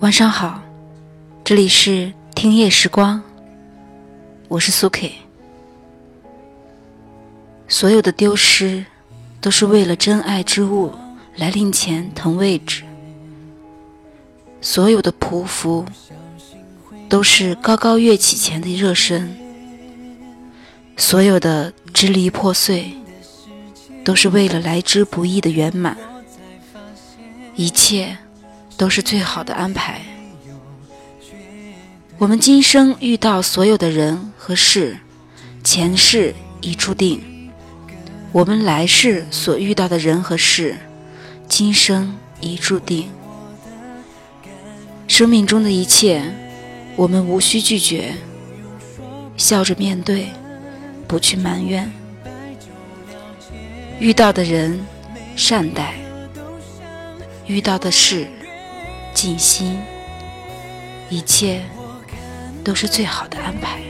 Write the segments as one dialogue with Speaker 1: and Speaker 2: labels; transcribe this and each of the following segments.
Speaker 1: 晚上好，这里是听夜时光，我是苏 K。所有的丢失，都是为了真爱之物来临前腾位置；所有的匍匐，都是高高跃起前的热身；所有的支离破碎，都是为了来之不易的圆满。一切。都是最好的安排。我们今生遇到所有的人和事，前世已注定；我们来世所遇到的人和事，今生已注定。生命中的一切，我们无需拒绝，笑着面对，不去埋怨。遇到的人，善待；遇到的事。尽心，一切都是最好的安排。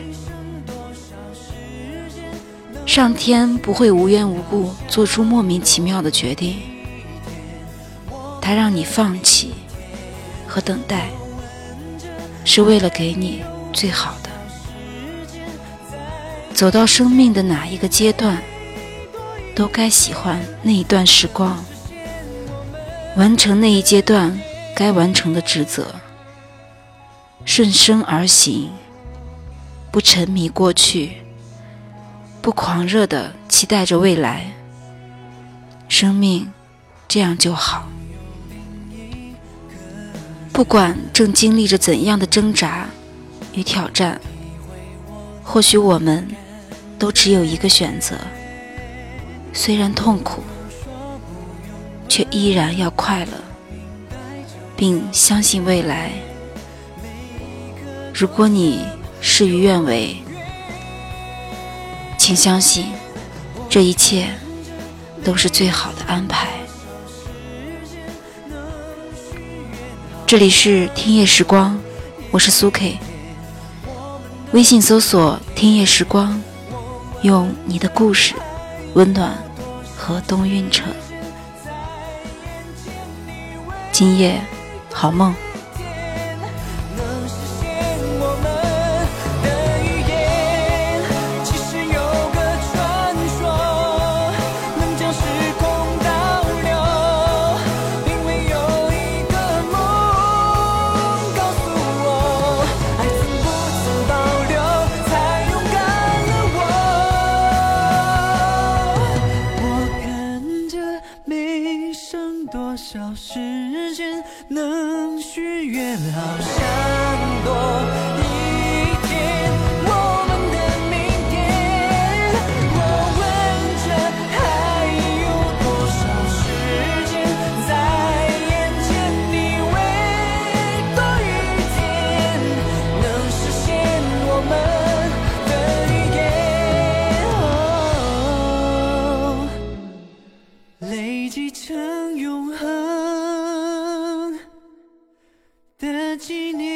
Speaker 1: 上天不会无缘无故做出莫名其妙的决定，他让你放弃和等待，是为了给你最好的。走到生命的哪一个阶段，都该喜欢那一段时光，完成那一阶段。该完成的职责，顺生而行，不沉迷过去，不狂热的期待着未来。生命这样就好。不管正经历着怎样的挣扎与挑战，或许我们都只有一个选择：虽然痛苦，却依然要快乐。并相信未来。如果你事与愿违，请相信，这一切都是最好的安排。这里是听夜时光，我是苏 K。微信搜索“听夜时光”，用你的故事温暖河东运城。今夜。好梦。时间能许愿，好像多一天，我们的明天。我问着还有多少时间在眼前，你为多一天，能实现我们的预言，哦累积成永恒。纪念